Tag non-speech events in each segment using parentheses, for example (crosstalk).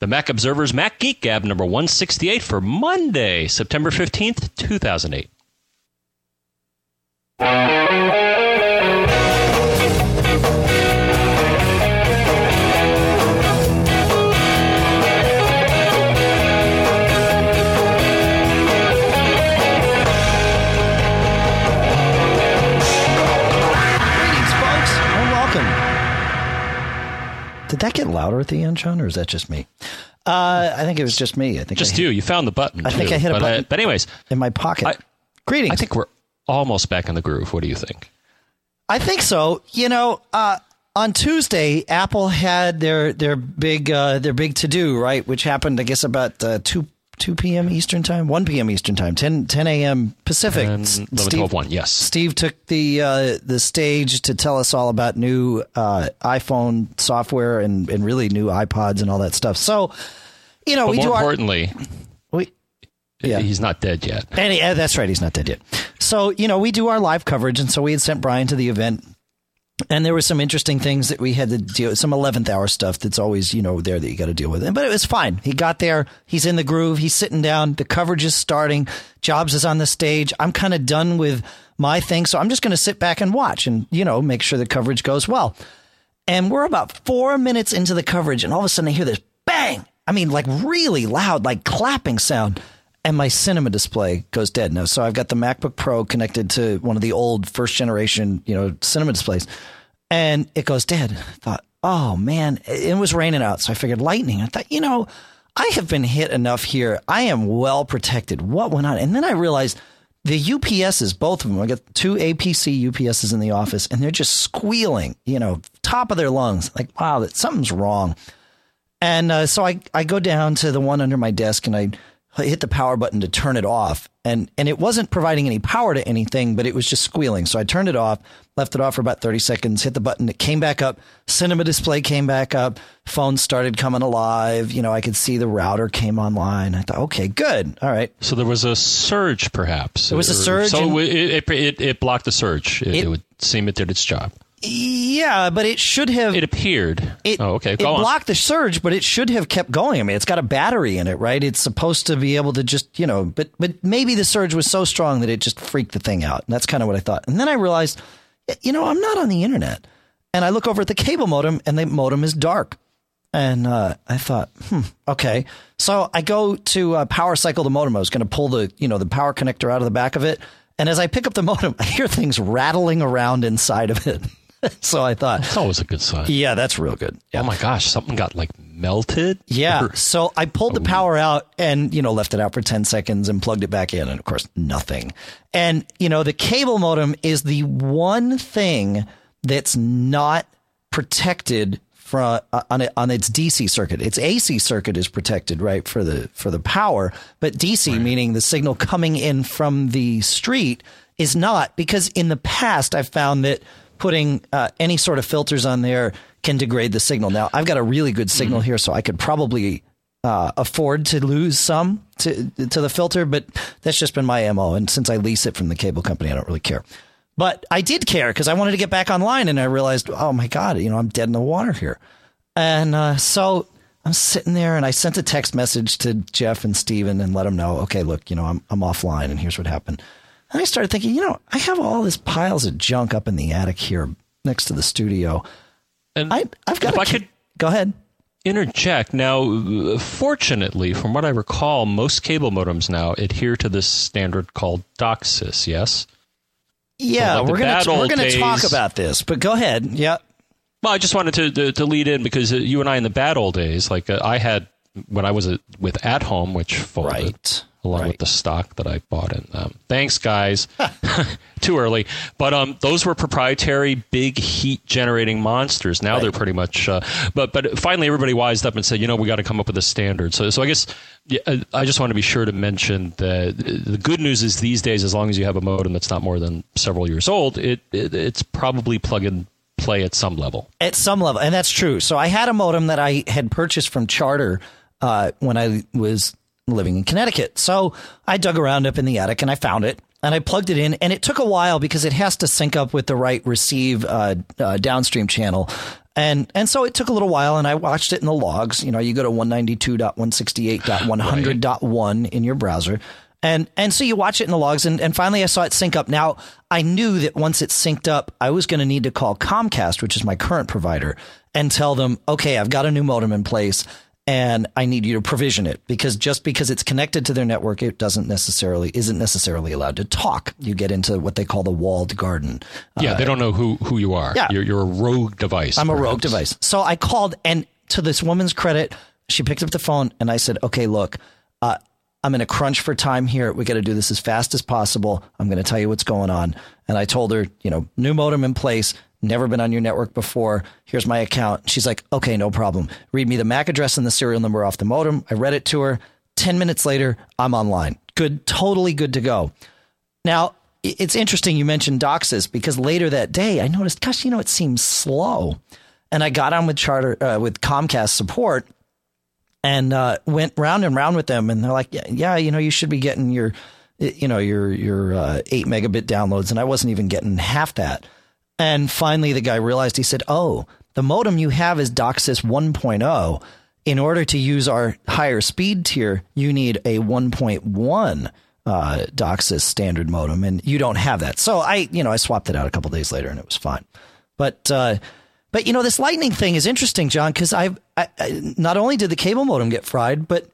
the Mac Observer's Mac Geek Gab number 168 for Monday, September 15th, 2008. Did that get louder at the end, John, or is that just me? Uh, I think it was just me. I think Just I you. You found the button. I think. I hit a but, button. but anyways, in my pocket. I- Greetings. I think we're almost back in the groove. What do you think? I think so. You know, uh, on Tuesday, Apple had their their big uh, their big to do right, which happened, I guess, about uh, two two p.m. Eastern time, one p.m. Eastern time, 10, 10 a.m. Pacific. And S- 11, 12, 1, yes. Steve took the uh, the stage to tell us all about new uh, iPhone software and, and really new iPods and all that stuff. So, you know, But we more do our importantly, we, Yeah. he's not dead yet. and he- uh, that's right, he's not dead yet. So, you know, we do our live coverage, and so we had sent Brian to the event. And there were some interesting things that we had to deal with, some 11th hour stuff that's always, you know, there that you got to deal with. But it was fine. He got there. He's in the groove. He's sitting down. The coverage is starting. Jobs is on the stage. I'm kind of done with my thing. So I'm just going to sit back and watch and, you know, make sure the coverage goes well. And we're about four minutes into the coverage, and all of a sudden I hear this bang. I mean, like really loud, like clapping sound. And my cinema display goes dead now. So I've got the MacBook Pro connected to one of the old first generation, you know, cinema displays. And it goes dead. I thought, oh man, it was raining out. So I figured lightning. I thought, you know, I have been hit enough here. I am well protected. What went on? And then I realized the UPSs, both of them, I got two APC UPSs in the office, and they're just squealing, you know, top of their lungs. Like, wow, that something's wrong. And uh, so I, I go down to the one under my desk and I hit the power button to turn it off. And, and it wasn't providing any power to anything, but it was just squealing. So I turned it off, left it off for about 30 seconds, hit the button. It came back up. Cinema display came back up. Phone started coming alive. You know, I could see the router came online. I thought, okay, good. All right. So there was a surge, perhaps. There was a surge So it, it, it, it blocked the surge. It, It- it would seem it did its job. Yeah, but it should have. It appeared. It, oh, okay. It on. blocked the surge, but it should have kept going. I mean, it's got a battery in it, right? It's supposed to be able to just, you know, but but maybe the surge was so strong that it just freaked the thing out. And that's kind of what I thought. And then I realized, you know, I'm not on the internet. And I look over at the cable modem, and the modem is dark. And uh, I thought, hmm, okay. So I go to uh, power cycle the modem. I was going to pull the, you know, the power connector out of the back of it. And as I pick up the modem, (laughs) I hear things rattling around inside of it. (laughs) so I thought, That's always a good sign. yeah, that's real good. Yeah. Oh my gosh, something got like melted. Yeah. Or- So I pulled the power out and, you know, left it out for 10 seconds and plugged it back in. And of course, nothing. And, you know, the cable modem is the one thing that's not protected from uh, on it, on its DC circuit. Its AC circuit is protected, right, for the for the power, but DC meaning the signal coming in from the street is not because in the past I've found that putting uh, any sort of filters on there can degrade the signal. Now I've got a really good signal here, so I could probably uh, afford to lose some to to the filter, but that's just been my mo. And since I lease it from the cable company, I don't really care. But I did care because I wanted to get back online, and I realized, oh my god, you know, I'm dead in the water here. And uh, so I'm sitting there, and I sent a text message to Jeff and Steven and let them know, okay, look, you know, I'm I'm offline, and here's what happened. And I started thinking, you know, I have all this piles of junk up in the attic here next to the studio. And I I've got. if a I ca- could go ahead. interject now, fortunately, from what I recall, most cable modems now adhere to this standard called DOCSIS. Yes. Yeah, like we're gonna bad we're gonna talk about this, but go ahead. Yeah. Well, I just wanted to to, to lead in because uh, you and I in the bad old days, like uh, I had when I was uh, with At Home, which folded Right. Along Right. with the stock that I bought. in um, thanks, guys. (laughs) (laughs) Too early, but um, those were proprietary big heat generating monsters. Now they're pretty much. Uh, but but finally, everybody wised up and said, you know, we got to come up with a standard. So so I guess. Yeah, uh, I just want to be sure to mention that the good news is these days, as long as you have a modem that's not more than several years old, it, it it's probably plug and play at some level. At some level, and that's true. So I had a modem that I had purchased from Charter uh, when I was living in Connecticut. So I dug around up in the attic and I found it and I plugged it in. And it took a while because it has to sync up with the right receive uh, uh, downstream channel. And and so it took a little while, and I watched it in the logs. You know, you go to 192.168.100.1 in your browser, and and so you watch it in the logs, and, and finally I saw it sync up. Now I knew that once it synced up, I was going to need to call Comcast, which is my current provider, and tell them, okay, I've got a new modem in place and I need you to provision it because just because it's connected to their network, it doesn't necessarily isn't necessarily allowed to talk. You get into what they call the walled garden. Yeah, uh, they don't know who who you are. Yeah. you're, you're a rogue device. I'm perhaps. a rogue device. So I called, and to this woman's credit, she picked up the phone, and I said, "Okay, look." Uh, I'm in a crunch for time here. We got to do this as fast as possible. I'm going to tell you what's going on. And I told her, you know, new modem in place never been on your network before. Here's my account. She's like, okay, no problem. Read me the MAC address and the serial number off the modem. I read it to her. 10 minutes later, I'm online. Good, totally good to go. Now, it's interesting you mentioned DOCSIS because later that day I noticed, gosh, you know, it seems slow. And I got on with Charter, uh, with Comcast support and uh, went round and round with them. And they're like, yeah, yeah, you know, you should be getting your, you know, your, your uh, eight megabit downloads. And I wasn't even getting half that. And finally, the guy realized he said, Oh, the modem you have is DOCSIS 1.0. In order to use our higher speed tier, you need a 1.1 uh, DOCSIS standard modem, and you don't have that. So I, you know, I swapped it out a couple days later, and it was fine. But, uh, but you know, this lightning thing is interesting, John, because I, I, not only did the cable modem get fried, but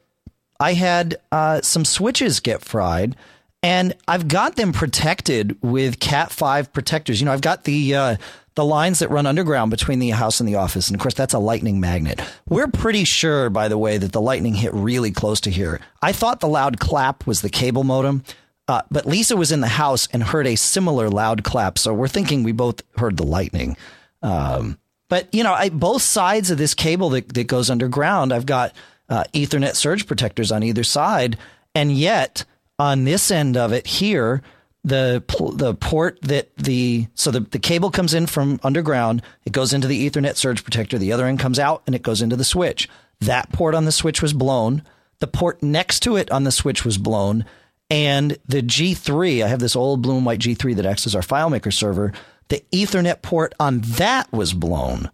I had uh, some switches get fried and I've got them protected with Cat five protectors. You know, I've got the uh, the lines that run underground between the house and the office, and of course that's a lightning magnet. We're pretty sure, by the way, that the lightning hit really close to here. I thought the loud clap was the cable modem. Uh, but Lisa was in the house and heard a similar loud clap, so we're thinking we both heard the lightning. Um, but you know, I, both sides of this cable that, that goes underground, I've got uh, Ethernet surge protectors on either side, and yet on this end of it here, the the port that the so the, the cable comes in from underground, it goes into the Ethernet surge protector. The other end comes out and it goes into the switch. That port on the switch was blown. The port next to it on the switch was blown, and the G3. I have this old blue and white G3 that acts as our FileMaker server. The Ethernet port on that was blown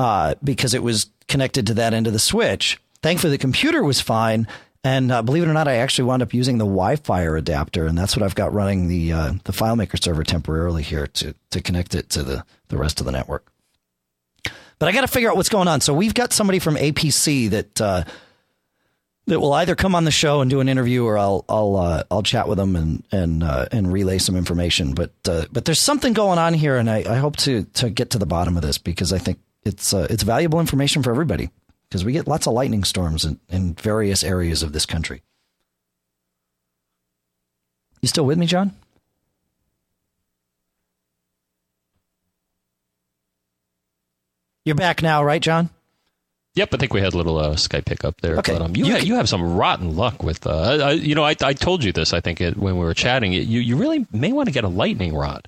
uh, because it was connected to that end of the switch. Thankfully, the computer was fine and uh, believe it or not, I actually wound up using the Wi-Fi adapter, and that's what I've got running the uh, the FileMaker server temporarily here to to connect it to the the rest of the network. But I got to figure out what's going on. So we've got somebody from APC that uh, that will either come on the show and do an interview, or I'll I'll uh, I'll chat with them and and uh, and relay some information. But uh, but there's something going on here, and I, I hope to to get to the bottom of this because I think it's it's valuable information for everybody because we get lots of lightning storms in, in various areas of this country. You still with me, John? You're back now, right, John? Yep, I think we had a little uh, Skype pickup there. Okay. But, um, you, you, you have some rotten luck with, uh, I, you know, I, I told you this, I think, it, when we were chatting. You, you really may want to get a lightning rod.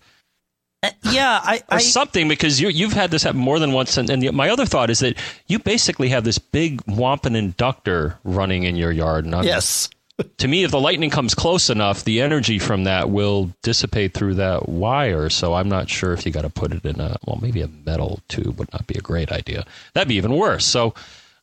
Uh, yeah, I, or I, something because you you've had this happen more than once. And, and the, my other thought is that you basically have this big wampum inductor running in your yard. And yes. (laughs) to me, if the lightning comes close enough, the energy from that will dissipate through that wire. So I'm not sure if you got to put it in a well, maybe a metal tube would not be a great idea. That'd be even worse. So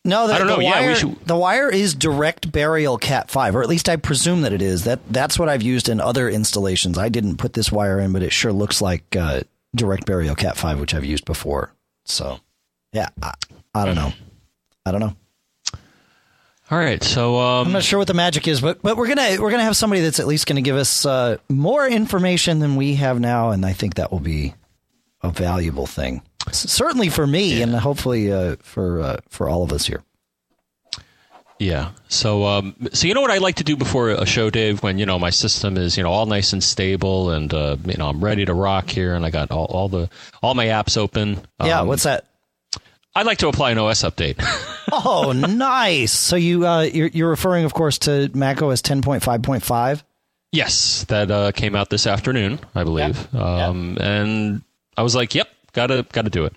no, the, I don't know. The wire, yeah, should... the wire is direct burial Cat five, or at least I presume that it is. That that's what I've used in other installations. I didn't put this wire in, but it sure looks like uh, direct burial Cat five, which I've used before. So, yeah, I, I don't know. I don't know. All right, so um, I'm not sure what the magic is, but but we're gonna we're gonna have somebody that's at least gonna give us uh, more information than we have now, and I think that will be a valuable thing certainly for me, yeah. and hopefully uh, for uh, for all of us here. Yeah. So, um, so you know what I like to do before a show, Dave, when you know my system is you know all nice and stable, and uh, you know I'm ready to rock here, and I got all, all the all my apps open. Yeah. Um, what's that? I'd like to apply an OS update. (laughs) oh, nice. So you uh, you're, you're referring, of course, to Mac OS 10.5.5. Yes, that uh, came out this afternoon, I believe. Yeah. Um, yeah. And I was like, "Yep, Gotta gotta do it.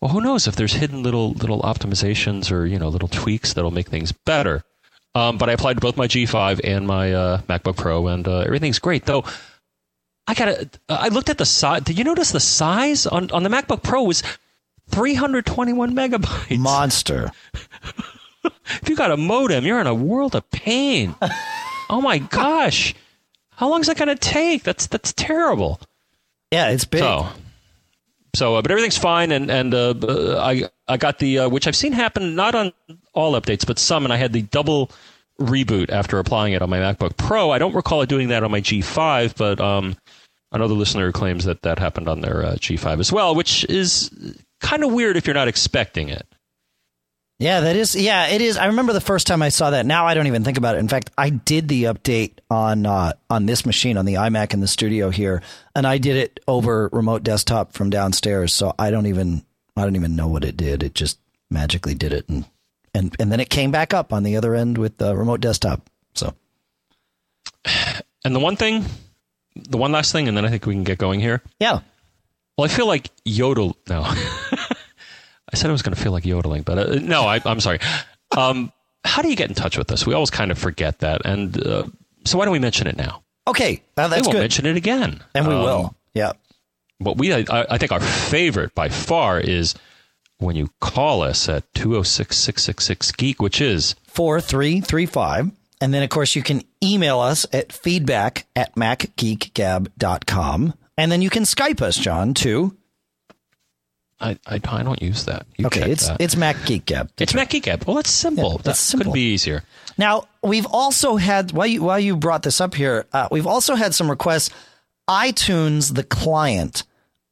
Well, who knows if there's hidden little little optimizations or you know little tweaks that'll make things better. Um, but I applied to both my G5 and my uh, MacBook Pro, and uh, everything's great. Though I gotta, I looked at the size. Did you notice the size on on the MacBook Pro was 321 megabytes. Monster. (laughs) if you got a modem, you're in a world of pain. (laughs) oh my gosh. How long is that going to take? That's that's terrible. Yeah, it's big. So, so uh, but everything's fine, and and uh, I I got the uh, which I've seen happen not on all updates, but some, and I had the double reboot after applying it on my MacBook Pro. I don't recall it doing that on my G5, but um, another listener claims that that happened on their uh, G5 as well, which is kind of weird if you're not expecting it. Yeah, that is. Yeah, it is. I remember the first time I saw that. Now I don't even think about it. In fact, I did the update on uh, on this machine on the iMac in the studio here, and I did it over remote desktop from downstairs. So I don't even I don't even know what it did. It just magically did it, and and and then it came back up on the other end with the remote desktop. So, and the one thing, the one last thing, and then I think we can get going here. Yeah. Well, I feel like yodel. No, (laughs) I said I was going to feel like yodeling, but uh, no, I, am sorry. Um, how do you get in touch with us? We always kind of forget that, and uh, so why don't we mention it now? Okay, well, that's we won't good. mention it again, and we um, will. Yeah. What we, I, I think, our favorite by far is when you call us at 206 666 Geek, which is 4335. And then, of course, you can email us at feedback at macgeekgab.com. And then you can Skype us, John, too. I, I, I don't use that. You okay, it's that. it's Mac Geek Gab. It's Mac Geek Gab. Well, that's simple. Yeah, that's that simple. Could be easier. Now we've also had while you while you brought this up here, uh, we've also had some requests. iTunes, the client,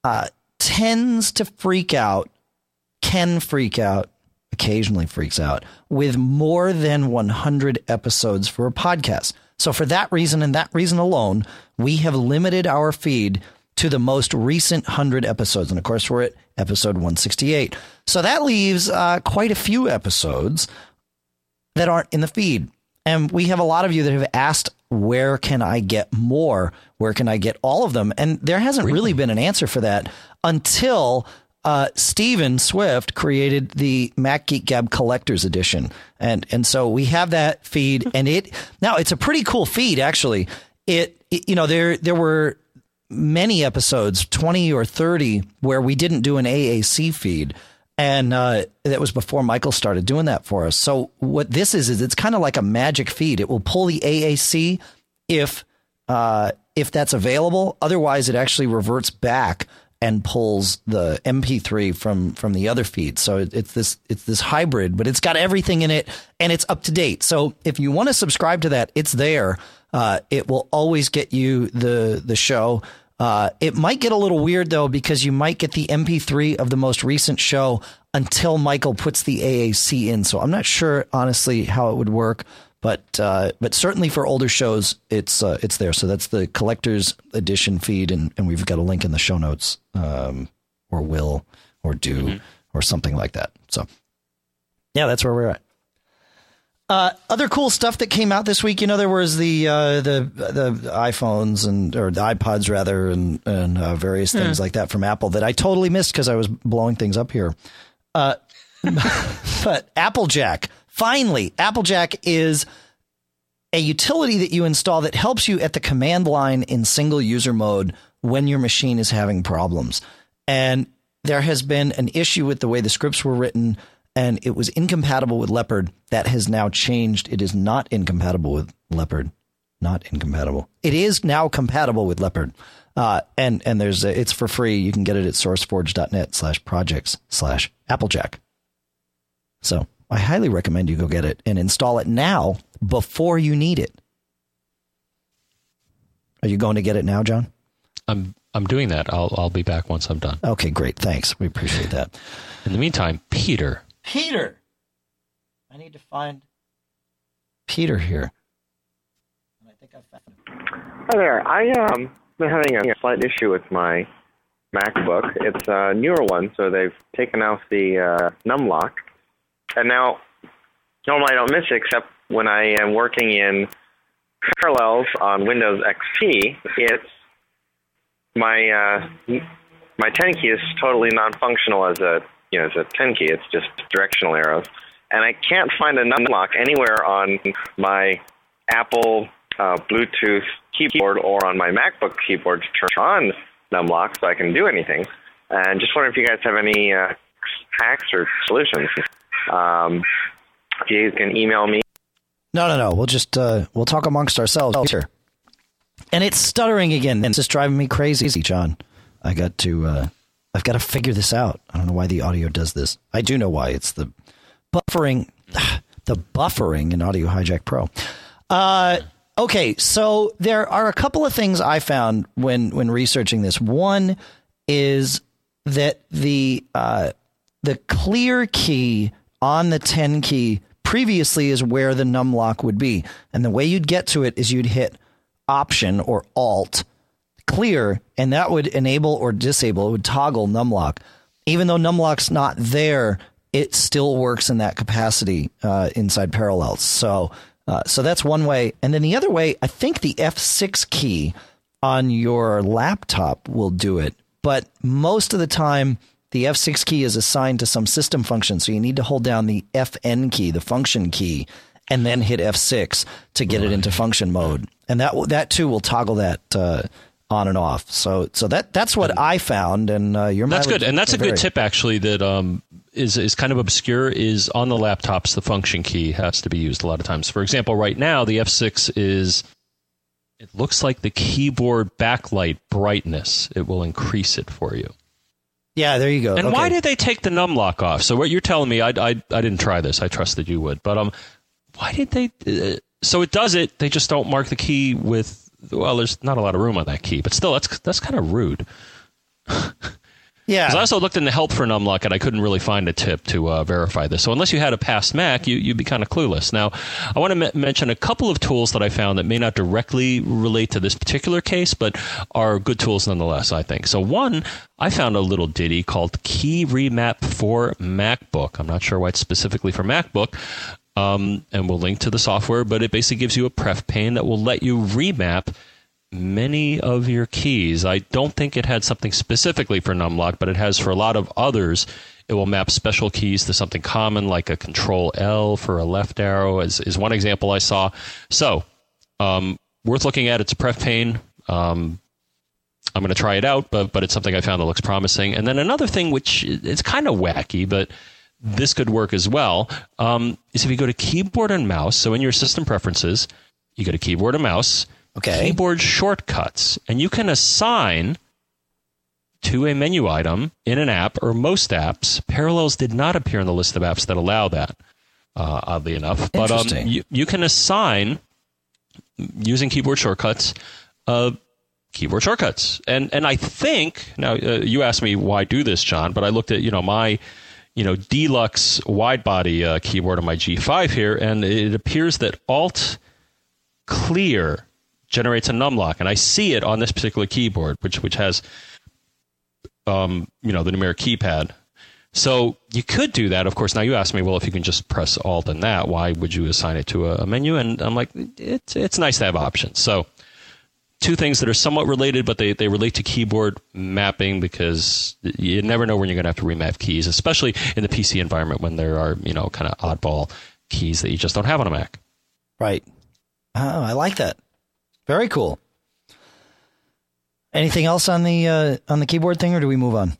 uh, tends to freak out, can freak out, occasionally freaks out with more than 100 episodes for a podcast. So for that reason and that reason alone, we have limited our feed to the most recent 100 episodes. And of course, we're at episode 168. So that leaves uh, quite a few episodes that aren't in the feed. And we have a lot of you that have asked, where can I get more? Where can I get all of them? And there hasn't really, really been an answer for that until uh, Stephen Swift created the Mac Geek Gab Collector's Edition, and and so we have that feed, and it now it's a pretty cool feed actually. It, it you know there there were many episodes, 20 or 30, where we didn't do an AAC feed. And uh, that was before Michael started doing that for us. So what this is is it's kind of like a magic feed. It will pull the AAC if uh, if that's available. Otherwise, it actually reverts back and pulls the MP3 from from the other feed. So it's this it's this hybrid, but it's got everything in it and it's up to date. So if you want to subscribe to that, it's there. Uh, it will always get you the the show. Uh, it might get a little weird though because you might get the MP3 of the most recent show until Michael puts the AAC in. So I'm not sure honestly how it would work, but uh, but certainly for older shows, it's uh, it's there. So that's the collector's edition feed, and, and we've got a link in the show notes, um, or will or do mm-hmm. or something like that. So yeah, that's where we're at. Uh, other cool stuff that came out this week, you know, there was the uh, the the iPhones and or the iPods rather, and and uh, various things like that from Apple that I totally missed because I was blowing things up here. Uh, (laughs) but Applejack, finally, Applejack is a utility that you install that helps you at the command line in single user mode when your machine is having problems. And there has been an issue with the way the scripts were written and it was incompatible with Leopard. That has now changed. It is not incompatible with Leopard. Not incompatible. It is now compatible with Leopard. Uh, and and there's a, it's for free. You can get it at sourceforge.net slash projects slash Applejack. So I highly recommend you go get it and install it now before you need it. Are you going to get it now, John? I'm I'm doing that. I'll I'll be back once I'm done. Okay, great. Thanks. We appreciate that. In the meantime, Peter Peter. I need to find Peter here. I think I found him. Hi there. I um been having a slight issue with my MacBook. It's a newer one, so they've taken out the uh, num lock, and now normally I don't miss it except when I am working in Parallels on Windows XP. It's my uh, my 10 key is totally non-functional as a you know, it's a 10 key. It's just directional arrows. And I can't find a numlock anywhere on my Apple uh, Bluetooth keyboard or on my MacBook keyboard to turn on numlock so I can do anything. And just wondering if you guys have any uh, hacks or solutions. Um, if you can email me. No, no, no. We'll just uh, we'll talk amongst ourselves here. And it's stuttering again. And it's just driving me crazy, John. I got to uh, I've got to figure this out. I don't know why the audio does this. I do know why. It's the buffering, (sighs) the buffering in Audio Hijack Pro. Uh, okay, so there are a couple of things I found when when researching this. One is that the uh, the clear key on the 10 key previously is where the num lock would be. And the way you'd get to it is you'd hit option or alt clear, and that would enable or disable, it would toggle numlock. Even though numlock's not there, it still works in that capacity uh, inside Parallels. So, uh, so that's one way. And then the other way, I think the F6 key on your laptop will do it. But most of the time, the F6 key is assigned to some system function. So you need to hold down the FN key, the function key, and then hit F6 to get right. it into function mode. And that that too will toggle that uh, on and off. So so that that's what and I found. And uh, your that's good. And that's a good tip actually that um, is is kind of obscure. Is on the laptops the function key has to be used a lot of times. For example, right now the F6 is. It looks like the keyboard backlight brightness. It will increase it for you. Yeah, there you go. And okay. why did they take the num lock off? So what you're telling me, I, I, I didn't try this. I trusted you would, but um, why did they? Uh, so it does it. They just don't mark the key with. Well, there's not a lot of room on that key, but still, that's that's kind of rude. (laughs) Yeah. I also looked in the help for numlock and I couldn't really find a tip to uh, verify this. So unless you had a past Mac, you, you'd be kind of clueless. Now, I want to m- mention a couple of tools that I found that may not directly relate to this particular case, but are good tools nonetheless, I think. So one, I found a little ditty called Key Remap for MacBook. I'm not sure why it's specifically for MacBook. Um, and we'll link to the software, but it basically gives you a pref pane that will let you remap many of your keys. I don't think it had something specifically for numlock, but it has for a lot of others. It will map special keys to something common, like a Control L for a left arrow, is, is one example I saw. So, um, worth looking at. It's a pref pane. Um, I'm going to try it out, but but it's something I found that looks promising. And then another thing, which it's kind of wacky, but this could work as well, um, is if you go to keyboard and mouse. So in your system preferences, you go to keyboard and mouse okay. keyboard shortcuts, and you can assign to a menu item in an app or most apps. Parallels did not appear in the list of apps that allow that, uh, oddly enough. But um, you, you can assign using keyboard shortcuts. Uh, keyboard shortcuts, and and I think now uh, you asked me why do this, John, but I looked at you know my you know deluxe wide body uh, keyboard on my G5 here, and it appears that Alt Clear generates a numlock, and I see it on this particular keyboard, which which has um, you know the numeric keypad. So you could do that, of course. Now you ask me, well, if you can just press Alt and that, why would you assign it to a, a menu? And I'm like, it's it's nice to have options. So two things that are somewhat related, but they, they relate to keyboard mapping because you never know when you're going to have to remap keys, especially in the PC environment when there are you know kind of oddball keys that you just don't have on a Mac. Right. Oh, I like that. Very cool. Anything else on the uh, on the keyboard thing, or do we move on?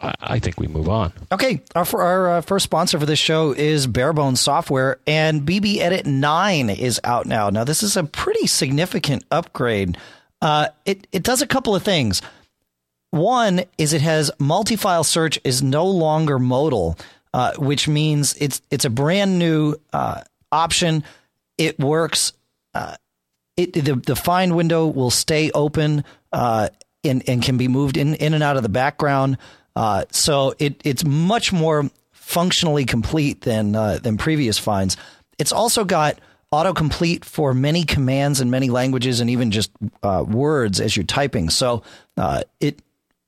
I think we move on. Okay, our our uh, first sponsor for this show is Barebones Software, and BBEdit Nine is out now. Now, this is a pretty significant upgrade. Uh, it it does a couple of things. One is it has multi-file search is no longer modal, uh, which means it's it's a brand new uh, option. It works uh, it, the, the find window will stay open uh, and, and can be moved in, in and out of the background. Uh, so it, it's much more functionally complete than uh, than previous finds. It's also got autocomplete for many commands in many languages and even just uh, words as you're typing. So uh, it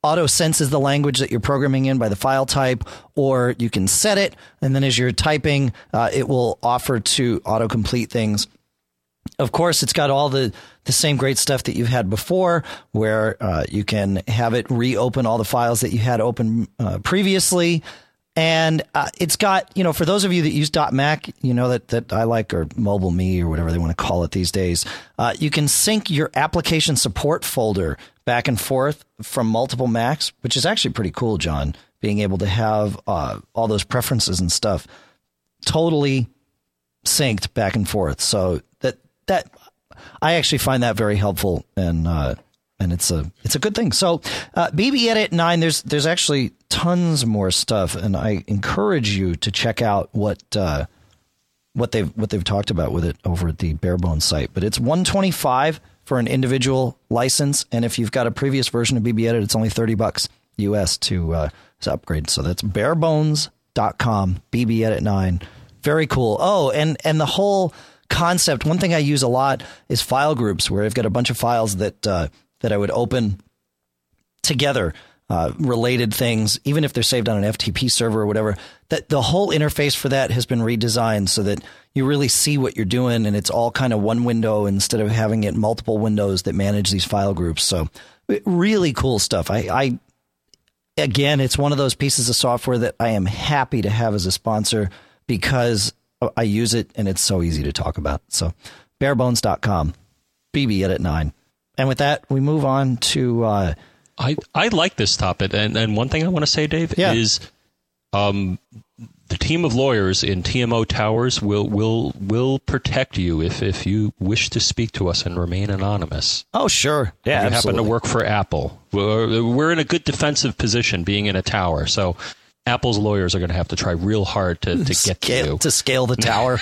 auto senses the language that you're programming in by the file type, or you can set it, and then as you're typing, uh, it will offer to autocomplete things. Of course, it's got all the, the same great stuff that you've had before, where uh, you can have it reopen all the files that you had open uh, previously. And uh, it's got, you know, for those of you that use .Mac, you know, that, that I like, or MobileMe, or whatever they want to call it these days, uh, you can sync your application support folder back and forth from multiple Macs, which is actually pretty cool, John. being able to have uh, all those preferences and stuff totally synced back and forth. So that that I actually find that very helpful and uh, and it's a it's a good thing. So uh, BBEdit nine, there's there's actually tons more stuff, and I encourage you to check out what uh, what they've what they've talked about with it over at the Barebones site. But it's 125 for an individual license, and if you've got a previous version of BBEdit, it's only 30 bucks US to uh, to upgrade. So that's barebones.com, BBEdit nine. Very cool. Oh, and and the whole concept. One thing I use a lot is file groups, where I've got a bunch of files that uh, that I would open together, uh, related things, even if they're saved on an FTP server or whatever. That the whole interface for that has been redesigned so that you really see what you're doing, and it's all kind of one window instead of having it multiple windows that manage these file groups. So, really cool stuff. I, I again, it's one of those pieces of software that I am happy to have as a sponsor because I use it and it's so easy to talk about. So, barebones.com, BBEdit 9. And with that, we move on to. Uh, I, I like this topic. And, and one thing I want to say, Dave, yeah. is um, the team of lawyers in TMO Towers will will will protect you if if you wish to speak to us and remain anonymous. Oh, sure. Yeah, if you happen to work for Apple. We're, we're in a good defensive position being in a tower. So Apple's lawyers are going to have to try real hard to, to get scale, to you. to scale the tower.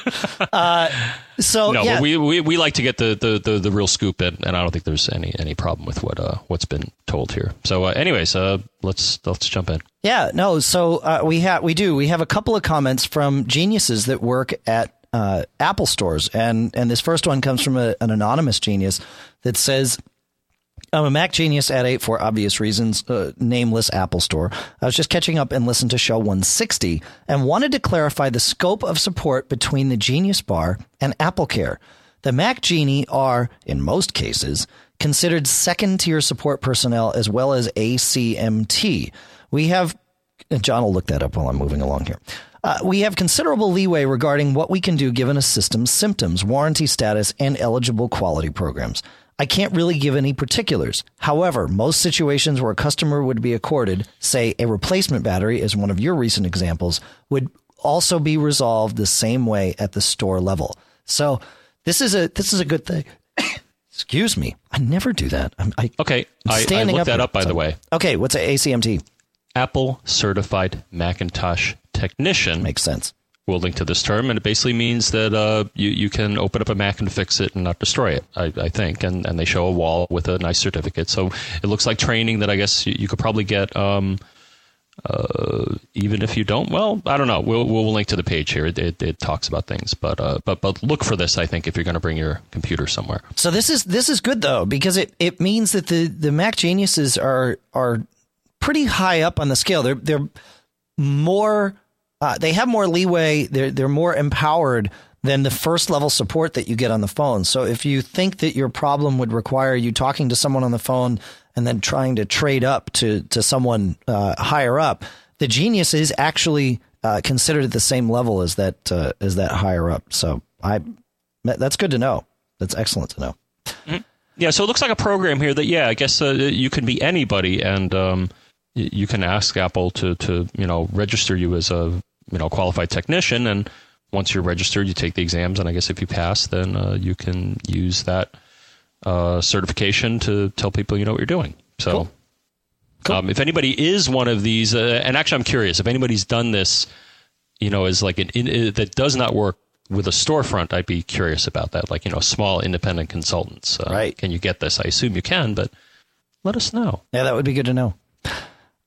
(laughs) uh, so no, yeah. but we, we we like to get the, the, the, the real scoop, and, and I don't think there's any any problem with what uh what's been told here. So, uh, anyways, uh, let's let's jump in. Yeah, no. So uh, we have we do we have a couple of comments from geniuses that work at uh, Apple stores, and and this first one comes from a, an anonymous genius that says I'm a Mac genius at 8 for obvious reasons, uh, nameless Apple Store. I was just catching up and listened to show 160 and wanted to clarify the scope of support between the Genius Bar and AppleCare. The Mac Genie are, in most cases, considered second tier support personnel as well as ACMT. We have, John will look that up while I'm moving along here. Uh, we have considerable leeway regarding what we can do given a system's symptoms, warranty status, and eligible quality programs. I can't really give any particulars. However, most situations where a customer would be accorded, say, a replacement battery, as one of your recent examples, would also be resolved the same way at the store level. So this is a this is a good thing. (coughs) Excuse me, I never do that. I'm, I, okay, I, I looked up that up by so, the way. Okay, what's a ACMT? Apple Certified Macintosh Technician. Makes sense we'll link to this term, and it basically means that uh, you you can open up a Mac and fix it and not destroy it. I, I, think, and and they show a wall with a nice certificate. So it looks like training that I guess you, you could probably get. Um, uh, even if you don't, well, I don't know. We'll we'll link to the page here. It, it, it talks about things, but uh, but but look for this. I think if you're going to bring your computer somewhere. So this is this is good though because it, it means that the, the Mac geniuses are are pretty high up on the scale. They're they're more uh, they have more leeway. They're they're more empowered than the first level support that you get on the phone. So if you think that your problem would require you talking to someone on the phone and then trying to trade up to to someone uh, higher up, the genius is actually uh, considered at the same level as that uh, as that higher up. So I that's good to know. That's excellent to know. Mm-hmm. Yeah, so it looks like a program here that yeah, I guess uh, you can be anybody and. Um, you can ask Apple to, to you know register you as a you know qualified technician and once you're registered you take the exams and i guess if you pass then uh, you can use that uh, certification to tell people you know what you're doing. So cool. Cool. Um, if anybody is one of these uh, and actually i'm curious if anybody's done this you know is like an in, that does not work with a storefront i'd be curious about that like you know small independent consultants uh, right. can you get this? I assume you can but let us know. Yeah that would be good to know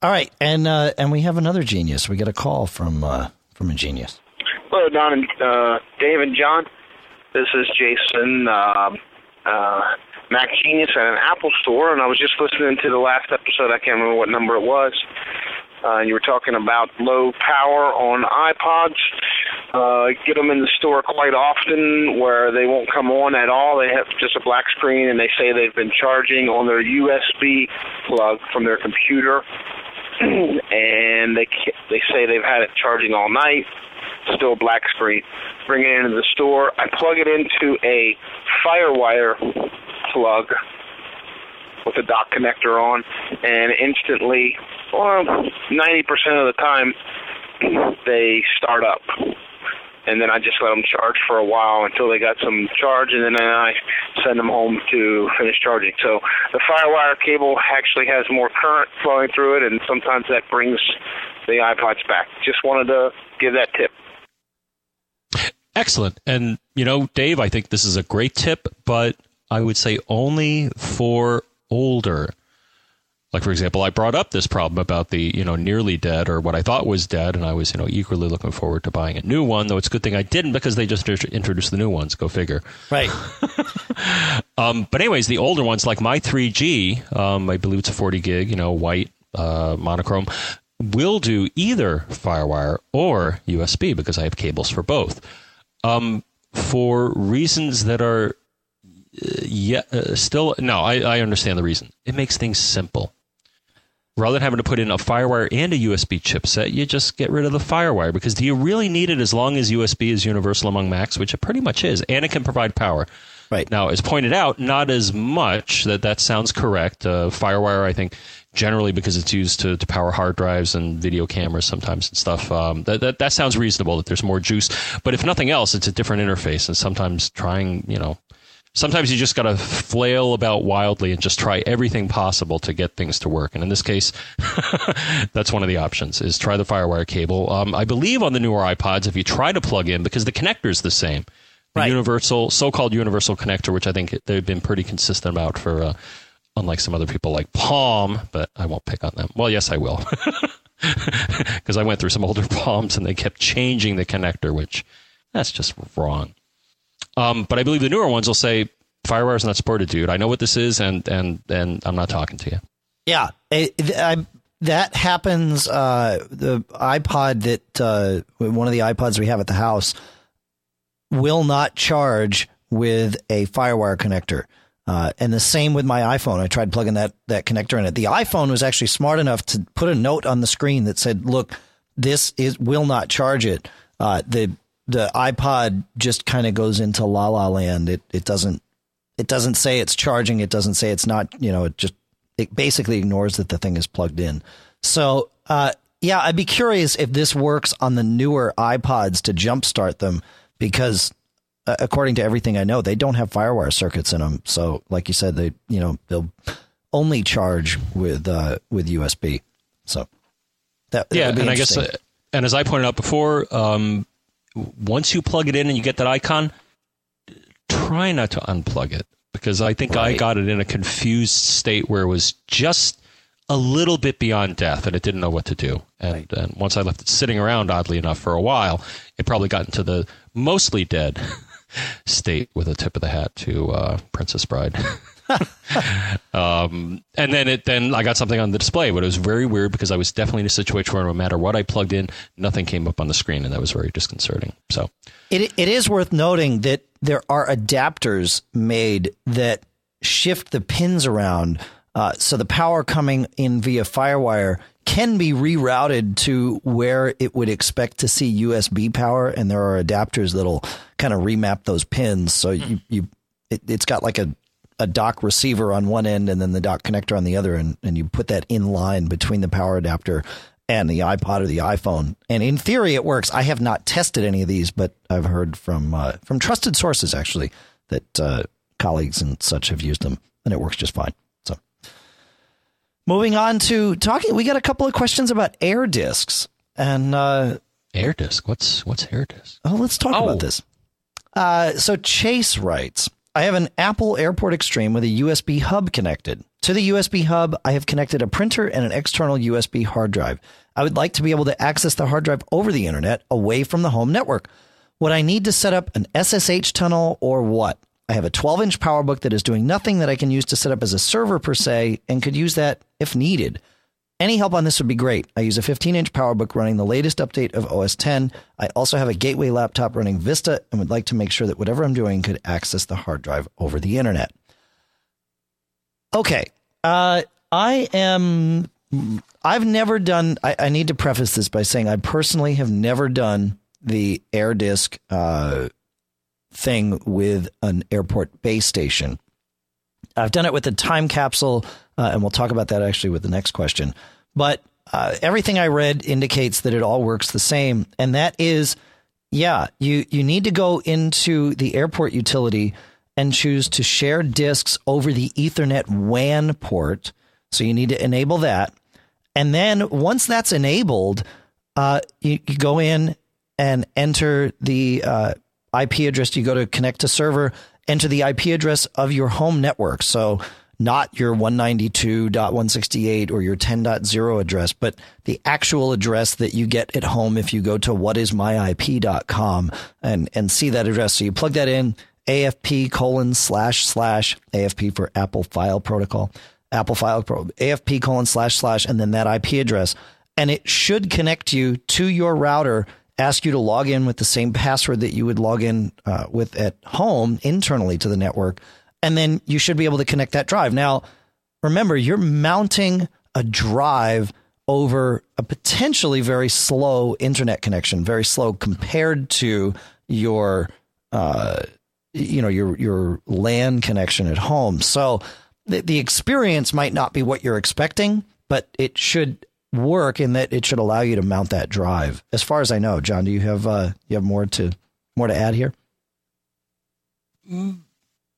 all right, and uh, and we have another genius. We get a call from uh, from a genius. Hello, Don and uh, Dave and John. This is Jason, uh, uh, Mac Genius at an Apple store, and I was just listening to the last episode. I can't remember what number it was. Uh, you were talking about low power on iPods. Uh, get them in the store quite often where they won't come on at all. They have just a black screen, and they say they've been charging on their USB plug from their computer (clears throat) and they they say they've had it charging all night, still black screen. Bring it into the store. I plug it into a FireWire plug with a dock connector on, and instantly Well, 90% of the time, (clears throat) they start up. And then I just let them charge for a while until they got some charge, and then I send them home to finish charging. So the FireWire cable actually has more current flowing through it, and sometimes that brings the iPods back. Just wanted to give that tip. Excellent. And, you know, Dave, I think this is a great tip, but I would say only for older. Like, for example, I brought up this problem about the, you know, nearly dead or what I thought was dead, and I was, you know, eagerly looking forward to buying a new one, though it's a good thing I didn't because they just introduced the new ones. Go figure. Right. (laughs) um, but, anyways, the older ones, like my 3G, um, I believe it's a 40 gig, you know, white uh, monochrome, will do either FireWire or USB because I have cables for both. Um, for reasons that are uh, yeah, uh, still no. I, I understand the reason. It makes things simple. Rather than having to put in a FireWire and a USB chipset, you just get rid of the FireWire because do you really need it as long as USB is universal among Macs, which it pretty much is, and it can provide power. Right now, as pointed out, not as much. That that sounds correct. Uh, FireWire, I think, generally because it's used to, to power hard drives and video cameras sometimes and stuff. Um, that, that that sounds reasonable. That there's more juice, but if nothing else, it's a different interface. And sometimes trying, you know, sometimes you just got to flail about wildly and just try everything possible to get things to work. And in this case, (laughs) that's one of the options: is try the FireWire cable. Um, I believe on the newer iPods, if you try to plug in, because the connector is the same. The right. universal, so-called universal connector, which I think they've been pretty consistent about for uh, unlike some other people like Palm, but I won't pick on them. Well, yes, I will. (laughs) Because I went through some older (laughs) Palms and they kept changing the connector, which that's just wrong. Um, but I believe the newer ones will say FireWire is not supported, dude. I know what this is, and and and I'm not talking to you. Yeah, I, that happens. Uh, the iPod that uh, one of the iPods we have at the house will not charge with a FireWire connector. Uh, and the same with my iPhone. I tried plugging that that connector in it. The iPhone was actually smart enough to put a note on the screen that said, "Look, this is will not charge it." Uh, the the iPod just kind of goes into la la land. It it doesn't it doesn't say it's charging. It doesn't say it's not. You know, it just it basically ignores that the thing is plugged in. So uh, yeah, I'd be curious if this works on the newer iPods to jumpstart them because uh, according to everything I know, they don't have FireWire circuits in them. So, like you said, they you know they'll only charge with uh, with USB. So that yeah, and I guess uh, and as I pointed out before, um, once you plug it in and you get that icon, try not to unplug it because I think right. I got it in a confused state where it was just a little bit beyond death and it didn't know what to do. And, right. and once I left it sitting around, oddly enough, for a while, it probably got into the mostly dead (laughs) state with a tip of the hat to uh, Princess Bride. (laughs) (laughs) um, and then it then I got something on the display, but it was very weird because I was definitely in a situation where no matter what I plugged in, nothing came up on the screen, and that was very disconcerting. So it it is worth noting that there are adapters made that shift the pins around, uh, so the power coming in via FireWire can be rerouted to where it would expect to see USB power, and there are adapters that'll kind of remap those pins. So you you it, has got like a a dock receiver on one end and then the dock connector on the other, and, and you put that in line between the power adapter and the iPod or the iPhone. And in theory, it works. I have not tested any of these, but I've heard from uh, from trusted sources actually that uh, colleagues and such have used them, and it works just fine. So, moving on to talking, we got a couple of questions about air discs and uh, air disc. What's what's air disc? Oh, let's talk oh. about this. Uh, so Chase writes. I have an Apple Airport Extreme with a USB hub connected. To the USB hub, I have connected a printer and an external USB hard drive. I would like to be able to access the hard drive over the internet away from the home network. Would I need to set up an SSH tunnel or what? I have a 12 inch PowerBook that is doing nothing that I can use to set up as a server per se and could use that if needed. Any help on this would be great. I use a 15 inch PowerBook running the latest update of OS 10. I also have a Gateway laptop running Vista and would like to make sure that whatever I'm doing could access the hard drive over the internet. Okay. Uh, I am. I've never done. I, I, need to preface this by saying I personally have never done the air disk uh, thing with an airport base station. I've done it with the time capsule, uh, and we'll talk about that actually with the next question. But uh, everything I read indicates that it all works the same, and that is, yeah, you you need to go into the airport utility and choose to share disks over the Ethernet WAN port. So you need to enable that, and then once that's enabled, uh, you, you go in and enter the uh, IP address. You go to connect to server, enter the IP address of your home network. So not your 192.168 or your 10.0 address, but the actual address that you get at home if you go to whatismyip.com and, and see that address. So you plug that in, AFP colon slash slash AFP for Apple File Protocol, Apple File Pro, AFP colon slash slash, and then that IP address. And it should connect you to your router ask you to log in with the same password that you would log in uh, with at home internally to the network and then you should be able to connect that drive. Now, remember, you're mounting a drive over a potentially very slow internet connection, very slow compared to your, uh, you know, your your LAN connection at home. So the, the experience might not be what you're expecting, but it should work in that it should allow you to mount that drive. As far as I know, John, do you have uh, you have more to more to add here?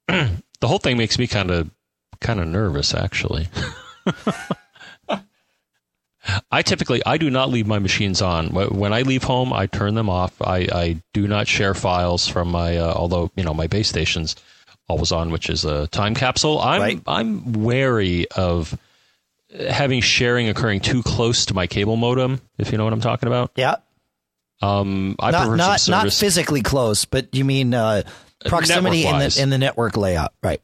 (clears throat) the whole thing makes me kind of kind of nervous actually. (laughs) I typically I do not leave my machines on. When I leave home, I turn them off. I, I do not share files from my uh, although you know my base station's always on, which is a time capsule. I'm right. I'm wary of having sharing occurring too close to my cable modem. If you know what I'm talking about. Yeah. Um, I not not, not physically close, but you mean uh, proximity in the in the network layout, right?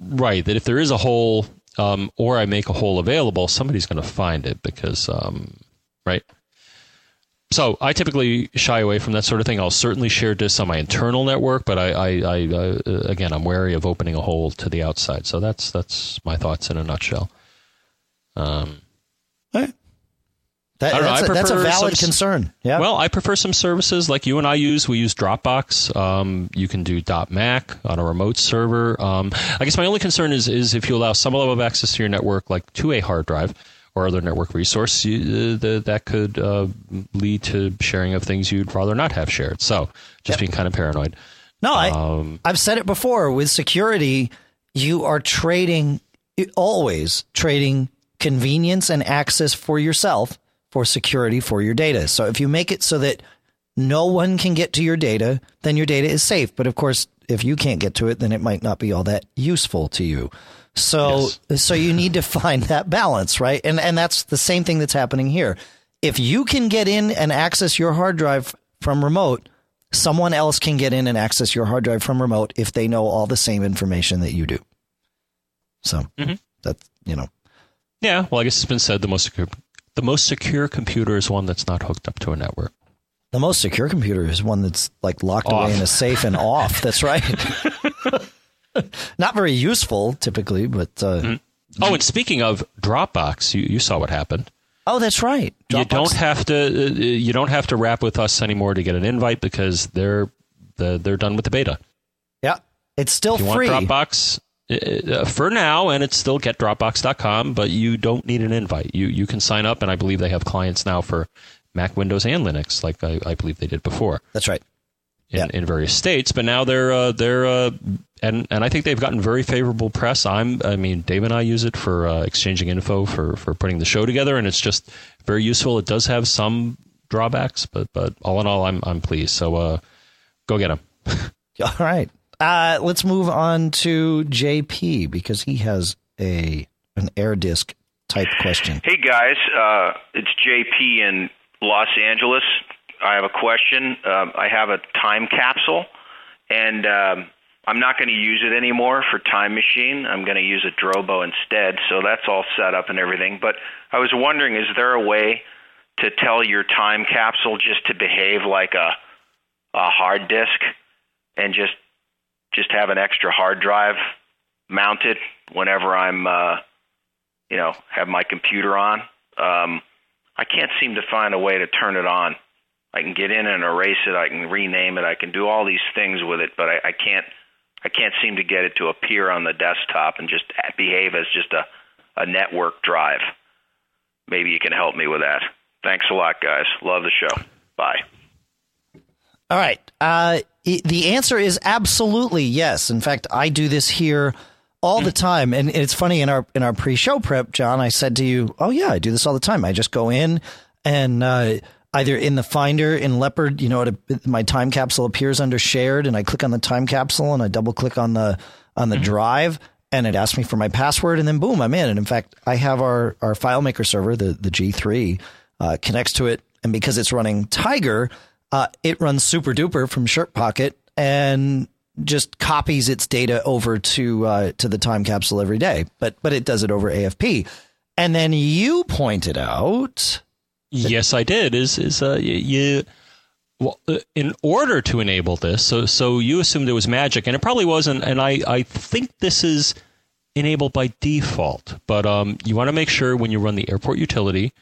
Right. That if there is a hole, um, or I make a hole available, somebody's going to find it because, um, right. So I typically shy away from that sort of thing. I'll certainly share disks on my internal network, but I, I, I uh, again, I'm wary of opening a hole to the outside. So that's that's my thoughts in a nutshell. Um, that, that's, know, a, that's, a, valid some, concern. Yeah. Well, I prefer some services like you and I use. We use Dropbox. Um, you can do .Mac on a remote server. Um, I guess my only concern is is if you allow some level of access to your network, like to a hard drive or other network resource, you, uh, the, that could uh, lead to sharing of things you'd rather not have shared. So, just yep. being kind of paranoid. No, I, um, I've said it before. With security, you are trading always trading convenience and access for yourself for security for your data. So if you make it so that no one can get to your data, then your data is safe. But of course, if you can't get to it, then it might not be all that useful to you. So yes. so you need to (laughs) find that balance, right? And and that's the same thing that's happening here. If you can get in and access your hard drive from remote, someone else can get in and access your hard drive from remote if they know all the same information that you do. So mm-hmm. that's you know. Yeah, well, I guess it's been said the most the most secure computer is one that's not hooked up to a network. The most secure computer is one that's like locked off. away in a safe and off. That's right. (laughs) not very useful typically, but. Uh, mm-hmm. Oh, and speaking of Dropbox, you, you saw what happened. Oh, that's right. Dropbox. You don't have to. Uh, you don't have to wrap with us anymore to get an invite because they're the, they're done with the beta. Yeah, it's still if you free. Want Dropbox? Uh, for now, and it's still getdropbox.com, but you don't need an invite. You you can sign up, and I believe they have clients now for Mac, Windows, and Linux, like I, I believe they did before. That's right. In, yeah. in various states, but now they're uh, they're uh, and and I think they've gotten very favorable press. I'm I mean Dave and I use it for uh, exchanging info for for putting the show together, and it's just very useful. It does have some drawbacks, but but all in all, I'm I'm pleased. So uh, go get them. (laughs) all right. Uh, let's move on to JP because he has a an AirDisk type question. Hey guys, uh, it's JP in Los Angeles. I have a question. Um, I have a time capsule, and um, I'm not going to use it anymore for Time Machine. I'm going to use a Drobo instead. So that's all set up and everything. But I was wondering, is there a way to tell your time capsule just to behave like a a hard disk and just just have an extra hard drive mounted whenever I'm, uh, you know, have my computer on. Um, I can't seem to find a way to turn it on. I can get in and erase it. I can rename it. I can do all these things with it, but I, I can't. I can't seem to get it to appear on the desktop and just behave as just a, a network drive. maybe you can help me with that. Thanks a lot, guys. Love the show. Bye. All right. Uh, the answer is absolutely yes. In fact, I do this here all the time, and it's funny in our in our pre-show prep, John. I said to you, "Oh yeah, I do this all the time. I just go in and uh, either in the Finder in Leopard, you know, it, my time capsule appears under Shared, and I click on the time capsule and I double click on the on the mm-hmm. drive." And it asks me for my password, and then boom, I'm in. And in fact, I have our, our FileMaker server, the, the G3, uh, connects to it. And because it's running Tiger, uh, it runs SuperDuper from Shirt Pocket and just copies its data over to uh, to the time capsule every day. But but it does it over AFP. And then you pointed out. Yes, I did. Is is uh, you, well, uh, in order to enable this, so so you assumed it was magic, and it probably wasn't. And I I think this is enabled by default, but um, you want to make sure when you run the airport utility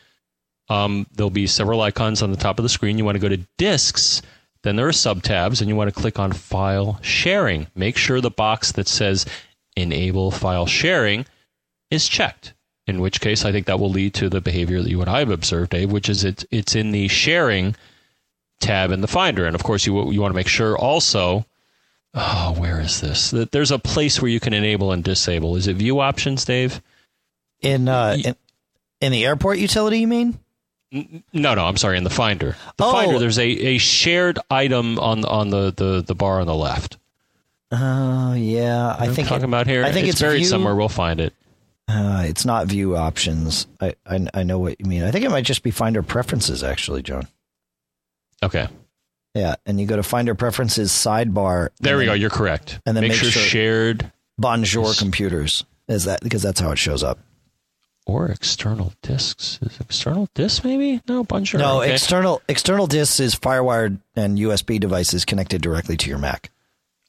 um, there'll be several icons on the top of the screen. You want to go to disks, then there are sub tabs, and you want to click on file sharing. Make sure the box that says enable file sharing is checked. In which case, I think that will lead to the behavior that you and I have observed, Dave, which is it's it's in the sharing tab in the Finder, and of course you you want to make sure also. Oh, where is this? That there's a place where you can enable and disable. Is it View Options, Dave? In uh, in, in the airport utility, you mean? No, no, I'm sorry. In the Finder, the oh. Finder, there's a, a shared item on on the, the, the bar on the left. Oh yeah, I think talking it, about here. I think it's, it's buried view, somewhere. We'll find it. Uh, it's not view options. I, I I know what you mean. I think it might just be Finder preferences, actually, John. Okay. Yeah, and you go to Finder preferences sidebar. There we then, go. You're correct. And then make, make sure, sure shared Bonjour computers is that because that's how it shows up or external disks. Is external disks maybe? No, bunch of No, okay. external external disks is FireWired and USB devices connected directly to your Mac.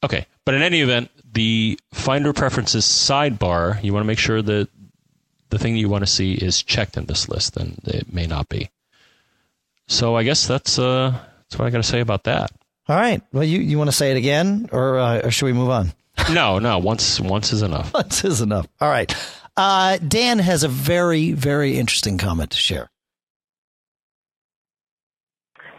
Okay, but in any event, the Finder Preferences sidebar, you want to make sure that the thing you want to see is checked in this list, and it may not be. So I guess that's uh, that's what I got to say about that. All right. Well, you, you want to say it again, or, uh, or should we move on? no, no. Once once is enough. (laughs) once is enough. All right. Uh, Dan has a very, very interesting comment to share.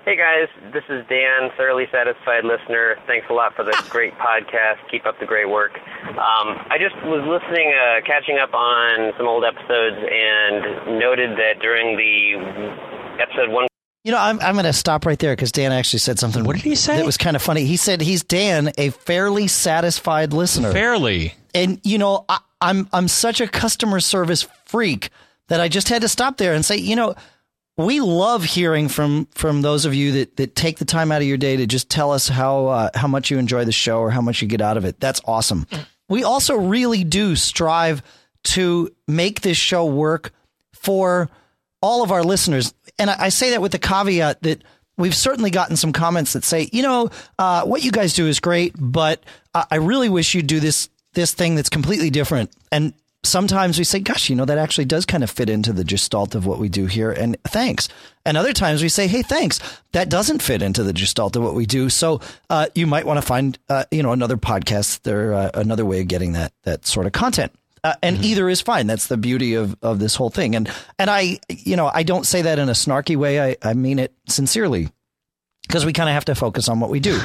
Hey guys, this is Dan, thoroughly satisfied listener. Thanks a lot for the great podcast. Keep up the great work. Um, I just was listening, uh, catching up on some old episodes, and noted that during the episode one. You know, I'm, I'm going to stop right there because Dan actually said something. What did he say? That was kind of funny. He said he's Dan, a fairly satisfied listener. Fairly. And you know, I, I'm I'm such a customer service freak that I just had to stop there and say, you know, we love hearing from from those of you that that take the time out of your day to just tell us how uh, how much you enjoy the show or how much you get out of it. That's awesome. We also really do strive to make this show work for all of our listeners, and I, I say that with the caveat that we've certainly gotten some comments that say, you know, uh, what you guys do is great, but I really wish you'd do this this thing that's completely different. And sometimes we say, gosh, you know, that actually does kind of fit into the gestalt of what we do here. And thanks. And other times we say, hey, thanks. That doesn't fit into the gestalt of what we do. So uh, you might want to find, uh, you know, another podcast or uh, another way of getting that that sort of content. Uh, and mm-hmm. either is fine. That's the beauty of, of this whole thing. And and I, you know, I don't say that in a snarky way. I, I mean it sincerely because we kind of have to focus on what we do.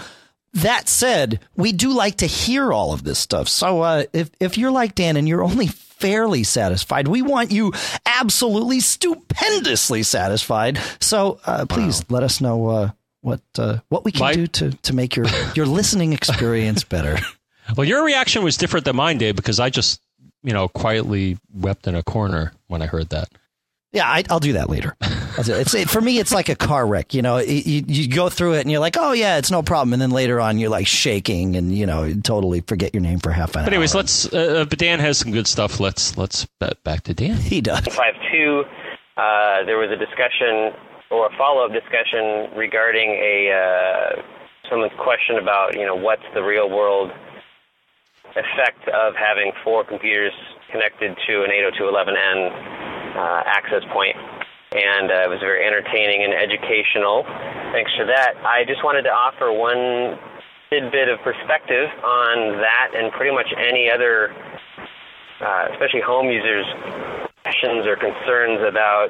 That said, we do like to hear all of this stuff. So uh, if if you're like Dan and you're only fairly satisfied, we want you absolutely stupendously satisfied. So uh, please wow. let us know uh, what uh, what we can My- do to to make your your listening experience (laughs) better. Well, your reaction was different than mine, Dave, because I just you know quietly wept in a corner when I heard that. Yeah, I, will do that later. (laughs) It's it, for me. It's like a car wreck. You know, you, you go through it and you're like, oh yeah, it's no problem, and then later on you're like shaking and you know totally forget your name for half an hour. but anyways, hour. let's. Uh, but Dan has some good stuff. Let's let's back to Dan. He does. Five two. Uh, there was a discussion or a follow up discussion regarding a uh, someone's question about you know what's the real world effect of having four computers connected to an 802.11n uh, access point, and uh, it was very entertaining and educational. Thanks for that. I just wanted to offer one tidbit of perspective on that and pretty much any other, uh, especially home users, questions or concerns about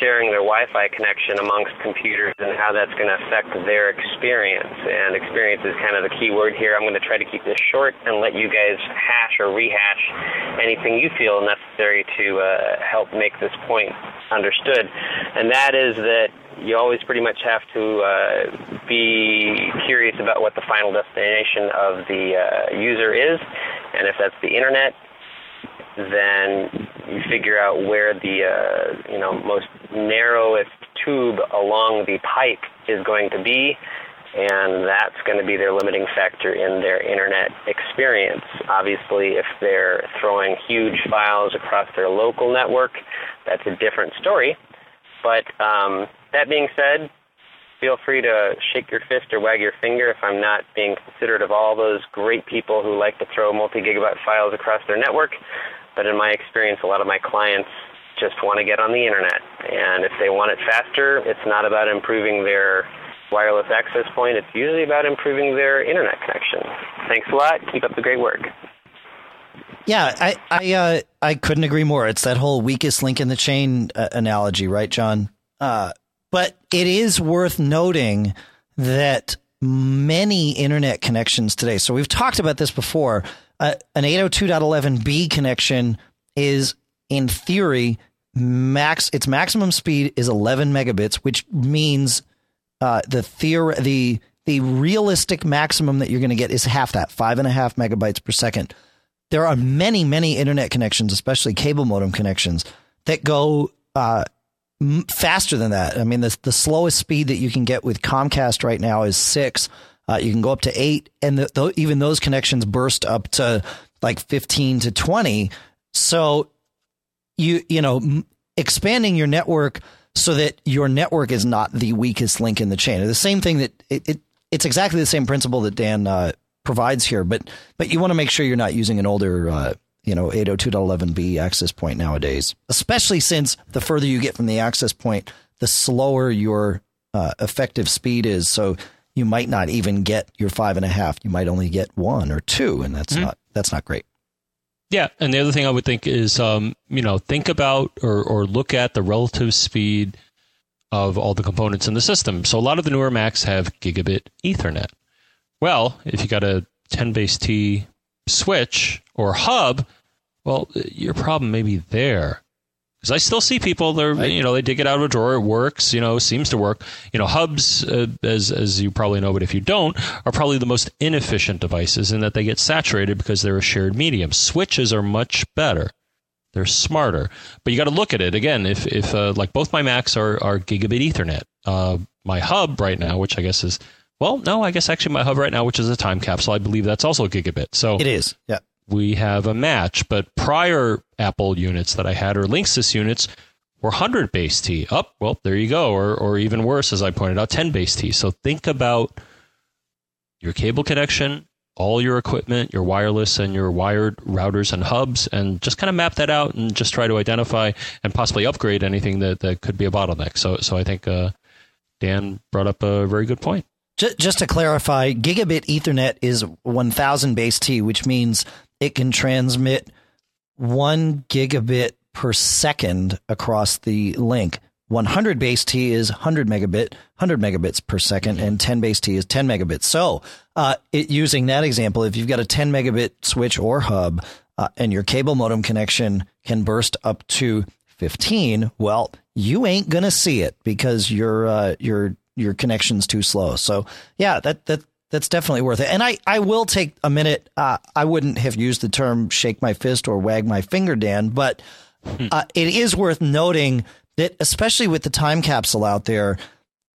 sharing their Wi-Fi connection amongst computers and how that's going to affect their experience. And experience is kind of the key word here. I'm going to try to keep this short and let you guys hash or rehash anything you feel necessary to uh, help make this point understood. And that is that you always pretty much have to uh, be curious about what the final destination of the uh, user is. And if that's the internet, then you figure out where the uh, you know most narrowest tube along the pipe is going to be, and that's going to be their limiting factor in their internet experience. Obviously, if they're throwing huge files across their local network, that's a different story. But um, that being said, feel free to shake your fist or wag your finger if I'm not being considerate of all those great people who like to throw multi gigabyte files across their network. But in my experience, a lot of my clients just want to get on the internet. And if they want it faster, it's not about improving their wireless access point. It's usually about improving their internet connection. Thanks a lot. Keep up the great work. Yeah, I I uh, I couldn't agree more. It's that whole weakest link in the chain uh, analogy, right, John? Uh, but it is worth noting that many internet connections today. So we've talked about this before. Uh, an 802.11b connection is, in theory, max. Its maximum speed is 11 megabits, which means uh, the theor- the the realistic maximum that you're going to get is half that, five and a half megabytes per second. There are many, many internet connections, especially cable modem connections, that go uh, faster than that. I mean, the the slowest speed that you can get with Comcast right now is six. Uh, you can go up to eight, and the, the, even those connections burst up to like fifteen to twenty. So you you know m- expanding your network so that your network is not the weakest link in the chain. The same thing that it, it it's exactly the same principle that Dan uh, provides here, but but you want to make sure you're not using an older uh, you know 802.11b access point nowadays, especially since the further you get from the access point, the slower your uh, effective speed is. So you might not even get your five and a half. You might only get one or two, and that's mm-hmm. not that's not great. Yeah, and the other thing I would think is, um, you know, think about or or look at the relative speed of all the components in the system. So a lot of the newer Macs have gigabit Ethernet. Well, if you got a 10 base T switch or hub, well, your problem may be there. Because I still see people, they're you know they dig it out of a drawer, it works, you know, seems to work. You know, hubs, uh, as as you probably know, but if you don't, are probably the most inefficient devices in that they get saturated because they're a shared medium. Switches are much better. They're smarter, but you got to look at it again. If if uh, like both my Macs are are gigabit Ethernet, uh, my hub right now, which I guess is well, no, I guess actually my hub right now, which is a time capsule, I believe that's also gigabit. So it is, yeah we have a match. But prior Apple units that I had or Linksys units were 100 base T. Up, oh, well, there you go. Or, or even worse, as I pointed out, 10 base T. So think about your cable connection, all your equipment, your wireless and your wired routers and hubs, and just kind of map that out and just try to identify and possibly upgrade anything that, that could be a bottleneck. So, so I think uh, Dan brought up a very good point. Just to clarify, gigabit Ethernet is 1000 base T, which means it can transmit one gigabit per second across the link. 100 base T is 100 megabit, 100 megabits per second, and 10 base T is 10 megabits. So, uh, it, using that example, if you've got a 10 megabit switch or hub, uh, and your cable modem connection can burst up to 15, well, you ain't gonna see it because your uh, your your connection's too slow. So, yeah, that that that's definitely worth it. And I, I will take a minute. Uh, I wouldn't have used the term shake my fist or wag my finger, Dan, but hmm. uh, it is worth noting that, especially with the time capsule out there,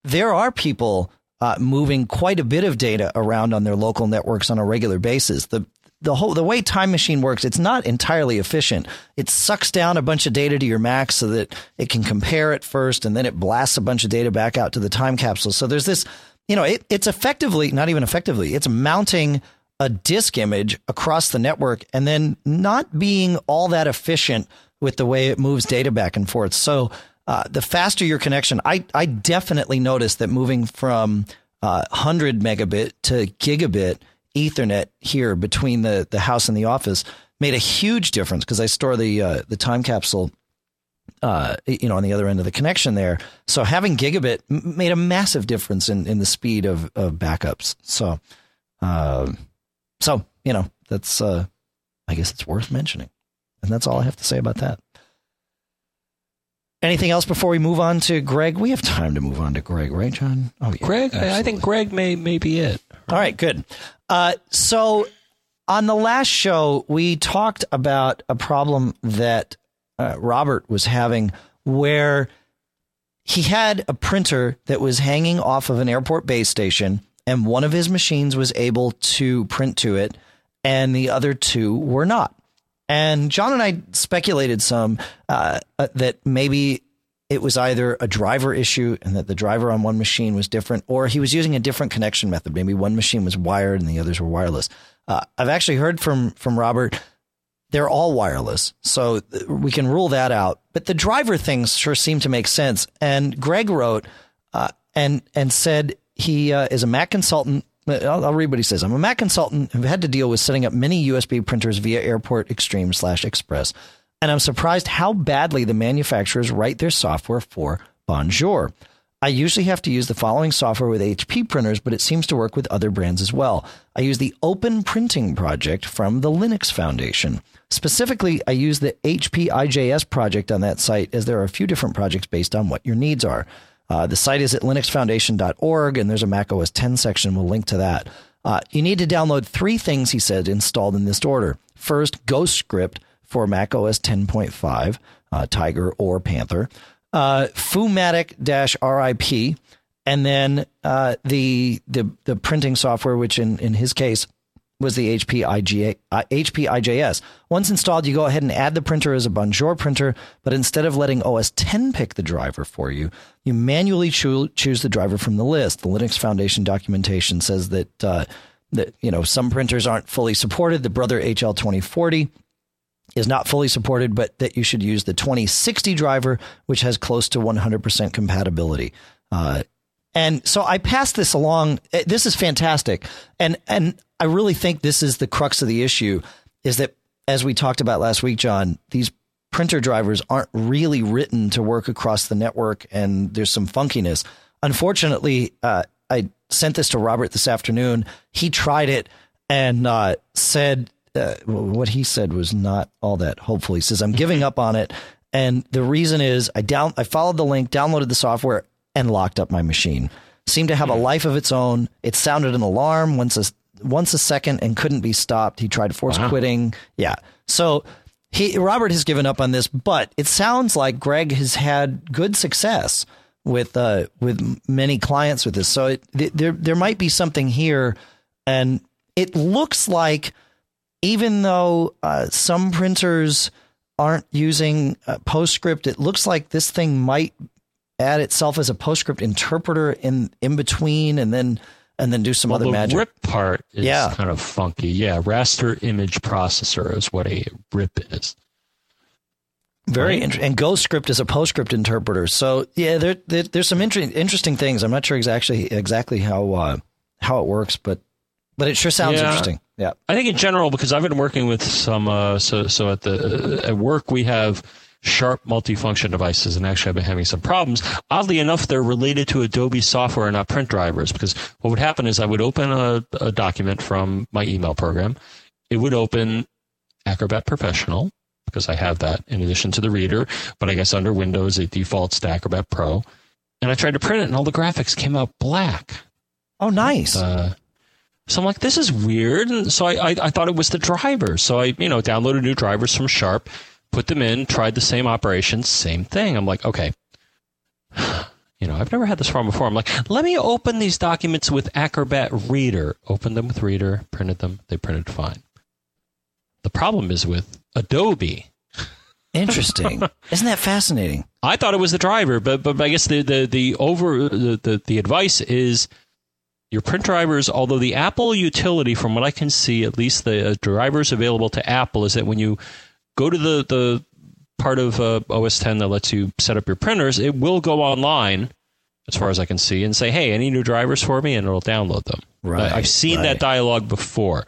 there are people uh, moving quite a bit of data around on their local networks on a regular basis. The the whole the way Time Machine works, it's not entirely efficient. It sucks down a bunch of data to your Mac so that it can compare it first, and then it blasts a bunch of data back out to the time capsule. So there's this you know, it, it's effectively, not even effectively, it's mounting a disk image across the network and then not being all that efficient with the way it moves data back and forth. So uh, the faster your connection, I, I definitely noticed that moving from uh, 100 megabit to gigabit Ethernet here between the, the house and the office made a huge difference because I store the uh, the time capsule uh, you know, on the other end of the connection there. So having gigabit made a massive difference in, in the speed of, of backups. So, uh, so you know, that's uh, I guess it's worth mentioning, and that's all I have to say about that. Anything else before we move on to Greg? We have time to move on to Greg, right, John? Oh, yeah, Greg. I think Greg may may be it. All right, good. Uh, so on the last show, we talked about a problem that uh, Robert was having where he had a printer that was hanging off of an airport base station, and one of his machines was able to print to it, and the other two were not. And John and I speculated some uh, uh, that maybe it was either a driver issue and that the driver on one machine was different, or he was using a different connection method. Maybe one machine was wired and the others were wireless. Uh, I've actually heard from from Robert they're all wireless. So we can rule that out. But the driver things sure seem to make sense. And Greg wrote uh, and and said he uh, is a Mac consultant. I'll, I'll, read what he says. I'm a Mac consultant who had to deal with setting up many USB printers via Airport Extreme slash Express. And I'm surprised how badly the manufacturers write their software for Bonjour. I usually have to use the following software with HP printers, but it seems to work with other brands as well. I use the Open Printing Project from the Linux Foundation. Specifically, I use the HP IJS project on that site as there are a few different projects based on what your needs are. Uh, the site is at linuxfoundation.org and there's a Mac OS 10 section. We'll link to that. Uh, you need to download three things, he said, installed in this order. First, Ghostscript for Mac OS 10.5, uh, Tiger or Panther. Uh, Foomatic-RIP, and then uh, the the the printing software, which in in his case was the HP, IGA, uh, HP IJS. Once installed, you go ahead and add the printer as a Bonjour printer, but instead of letting OS 10 pick the driver for you, you manually cho- choose the driver from the list. The Linux Foundation documentation says that uh, that you know some printers aren't fully supported. The Brother HL2040 is not fully supported, but that you should use the 2060 driver, which has close to 100% compatibility. Uh, and so I passed this along. Eh, this is fantastic, and and I really think this is the crux of the issue is that, as we talked about last week, John, these printer drivers aren't really written to work across the network, and there's some funkiness. Unfortunately, uh, I sent this to Robert this afternoon. He tried it and uh, said uh, what he said was not all that hopeful. He says, "I'm giving up on it." And the reason is I down I followed the link, downloaded the software, and locked up my machine. Seemed to have a hmm. life of its own. It sounded an alarm once a once a second and couldn't be stopped. He tried force wow. quitting. Yeah. So he Robert has given up on this, but it sounds like Greg has had good success with uh, with many clients with this. So it, there there might be something here, and it looks like even though uh, some printers aren't using uh, PostScript, it looks like this thing might add itself as a PostScript interpreter in in between, and then and then do some well, other the magic. RIP part is yeah. kind of funky. Yeah, raster image processor is what a RIP is. Very right. interesting. And Ghostscript is a PostScript interpreter. So yeah, there, there there's some inter- interesting things. I'm not sure exactly exactly how uh, how it works, but but it sure sounds yeah. interesting. Yeah, I think in general because I've been working with some. Uh, so so at the at work we have sharp multifunction devices, and actually I've been having some problems. Oddly enough, they're related to Adobe software, and not print drivers. Because what would happen is I would open a, a document from my email program. It would open Acrobat Professional because I have that in addition to the reader. But I guess under Windows it defaults to Acrobat Pro. And I tried to print it, and all the graphics came out black. Oh, nice. Uh, so I'm like, this is weird. And so I, I, I thought it was the drivers. So I, you know, downloaded new drivers from Sharp put them in, tried the same operation, same thing. I'm like, okay. (sighs) You know, I've never had this problem before. I'm like, let me open these documents with Acrobat Reader. Open them with Reader, printed them, they printed fine. The problem is with Adobe. (laughs) Interesting. Isn't that fascinating? I thought it was the driver, but but I guess the the the over the, the, the advice is your print drivers, although the Apple utility, from what I can see, at least the drivers available to Apple, is that when you go to the the part of uh, OS 10 that lets you set up your printers, it will go online, as far as I can see, and say, "Hey, any new drivers for me?" and it'll download them. Right. I've seen right. that dialogue before.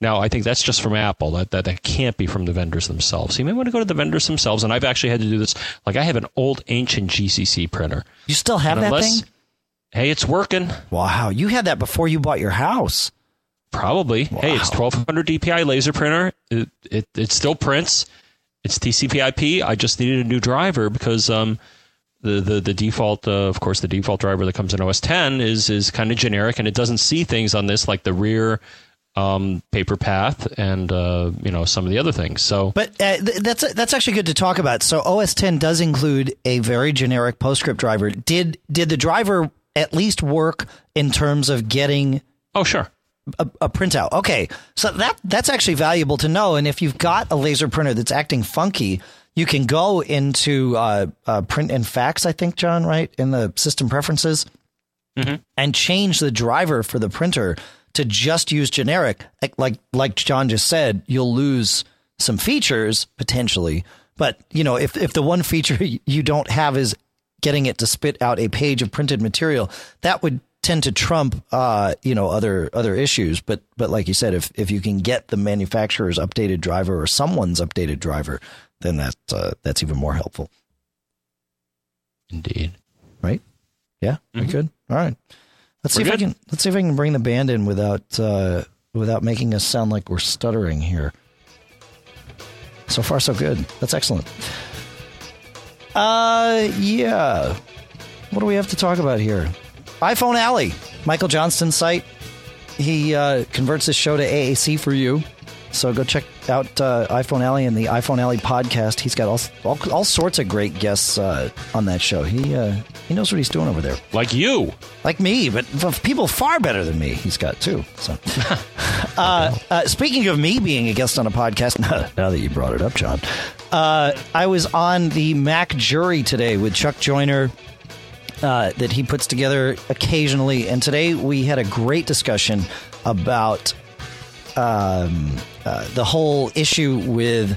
Now, I think that's just from Apple. That, that that can't be from the vendors themselves. So you may want to go to the vendors themselves. And I've actually had to do this. Like I have an old ancient GCC printer. You still have that unless- thing? Hey, it's working. Wow, you had that before you bought your house. Probably. Hey, it's 1200 DPI laser printer. It, it it still prints. It's TCP/IP. I just needed a new driver because um the the the default uh, of course the default driver that comes in OS 10 is is kind of generic and it doesn't see things on this like the rear um, paper path and uh, you know some of the other things. So But uh, th- that's that's actually good to talk about. So OS 10 does include a very generic PostScript driver. Did did the driver at least work in terms of getting oh sure. A, a printout? Okay, so that that's actually valuable to know. And if you've got a laser printer that's acting funky, you can go into uh, uh, print and fax. I think John, right in the system preferences, and change the driver for the printer to just use generic. Like like, like John just said, you'll lose some features potentially. But you know, if if the one feature (laughs) you don't have is getting it to spit out a page of printed material, that would tend to trump uh, you know other other issues. But but like you said, if if you can get the manufacturer's updated driver or someone's updated driver, then that uh, that's even more helpful, Indeed. right? Yeah, we good. All right. Let's see We're if I can let's see if I can bring the band in without uh, without making us sound like we're stuttering here. So far, so good. That's excellent. Uh, yeah. What do we have to talk about here? iPhone Alley, Michael Johnston's site. He uh, converts this show to AAC for you. So go check out uh, iPhone Alley and the iPhone Alley podcast. He's got all all, all sorts of great guests uh, on that show. He uh, he knows what he's doing over there Like you. like me, but f- people far better than me. He's got too. So, (laughs) uh, uh, speaking of me being a guest on a podcast, (laughs) now that you brought it up, John, uh, I was on the Mac Jury today with Chuck Joiner. Uh, that he puts together occasionally, and today we had a great discussion about um, uh, the whole issue with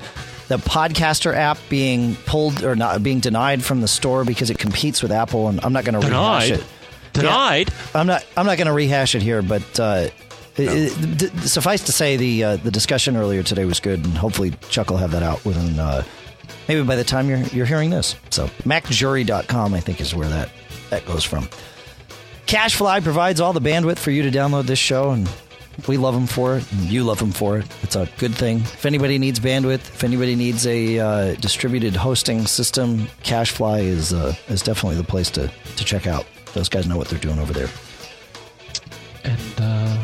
the podcaster app being pulled or not being denied from the store because it competes with Apple, and I'm not going to rehash it. Denied. I'm not. I'm not going to rehash it here, but uh, it- it- d- suffice to say, the uh, the discussion earlier today was good, and hopefully Chuck will have that out within uh, maybe by the time you're you're hearing this. So MacJury.com, I think, is where that that goes from. CacheFly provides all the bandwidth for you to download this show, and we love them for it, and you love them for it. It's a good thing. If anybody needs bandwidth, if anybody needs a uh, distributed hosting system, CacheFly is uh, is definitely the place to to check out. Those guys know what they're doing over there. And uh,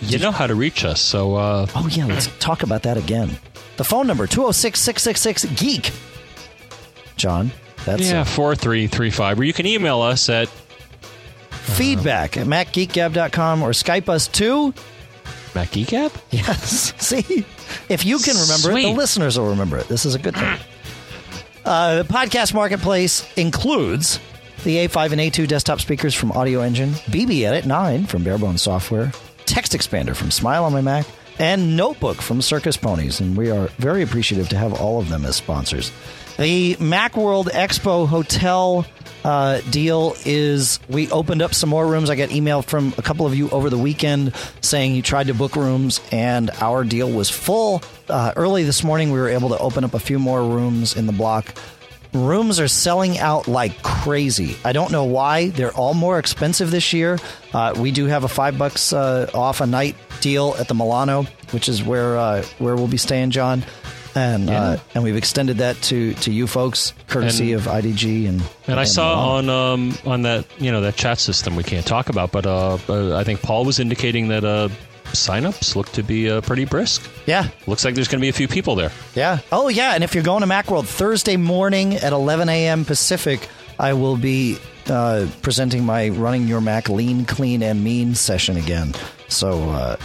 you know how to reach us. So uh, Oh, yeah, let's talk about that again. The phone number 206 666 Geek. John, that's yeah, uh, four three three five. Or you can email us at feedback at macgeekgab.com or Skype us too. Mac Geek Yes. (laughs) See, if you can remember it, the listeners will remember it. This is a good thing. (clears throat) Uh, the podcast marketplace includes the A5 and A2 desktop speakers from Audioengine, BB Edit 9 from Bare Bones Software, TextExpander from SmileOnMyMac, and Notebook from Circus Ponies. And we are very appreciative to have all of them as sponsors. The Macworld Expo Hotel uh, deal is we opened up some more rooms. I got email from a couple of you over the weekend saying you tried to book rooms and our deal was full. Uh, early this morning, we were able to open up a few more rooms in the block. Rooms are selling out like crazy. I don't know why. They're all more expensive this year. Uh, we do have a five bucks uh, off a night deal at the Milano, which is where uh, where we'll be staying, John. And uh, and we've extended that to, to you folks, courtesy And- of IDG and And I saw Milano. on um, on that you know that chat system we can't talk about, but uh, uh, I think Paul was indicating that uh, signups look to be uh, pretty brisk. yeah Looks like there's going to be a few people there. Yeah. Oh, yeah. And if you're going to Macworld Thursday morning at 11 a.m. Pacific, I will be uh, presenting my Running Your Mac Lean, Clean, and Mean session again. So uh,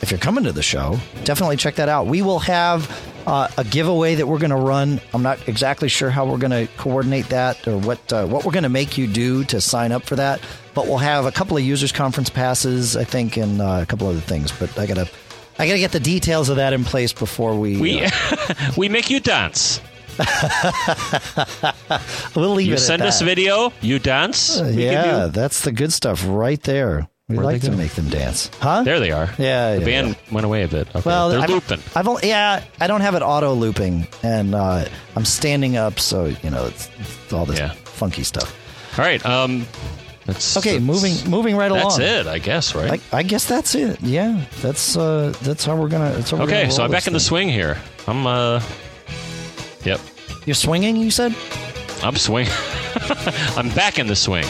if you're coming to the show, definitely check that out. We will have uh, a giveaway that we're going to run. I'm not exactly sure how we're going to coordinate that or what uh, what we're going to make you do to sign up for that. But we'll have a couple of users conference passes, I think, and uh, a couple other things. But I gotta. I gotta get the details of that in place before we. We uh, (laughs) we make you dance. (laughs) We'll leave You it send us video, you dance. we yeah, do- that's the good stuff right there. We Where'd like to make them dance, huh? There they are. Yeah, the yeah, band yeah. went away a bit. Okay. Well, they're I've, looping. I've only, yeah, I don't have it auto looping, and uh, I'm standing up, so you know it's, it's all this Yeah. funky stuff. All right. Um, that's Okay, that's- moving moving right That's along. That's it, I guess. Right. I, I guess that's it. Yeah, that's uh, that's how we're gonna. How we're okay, gonna so I'm back this in the swing here. I'm. uh Yep. You're swinging. You said. I'm swing. (laughs) I'm back in the swing.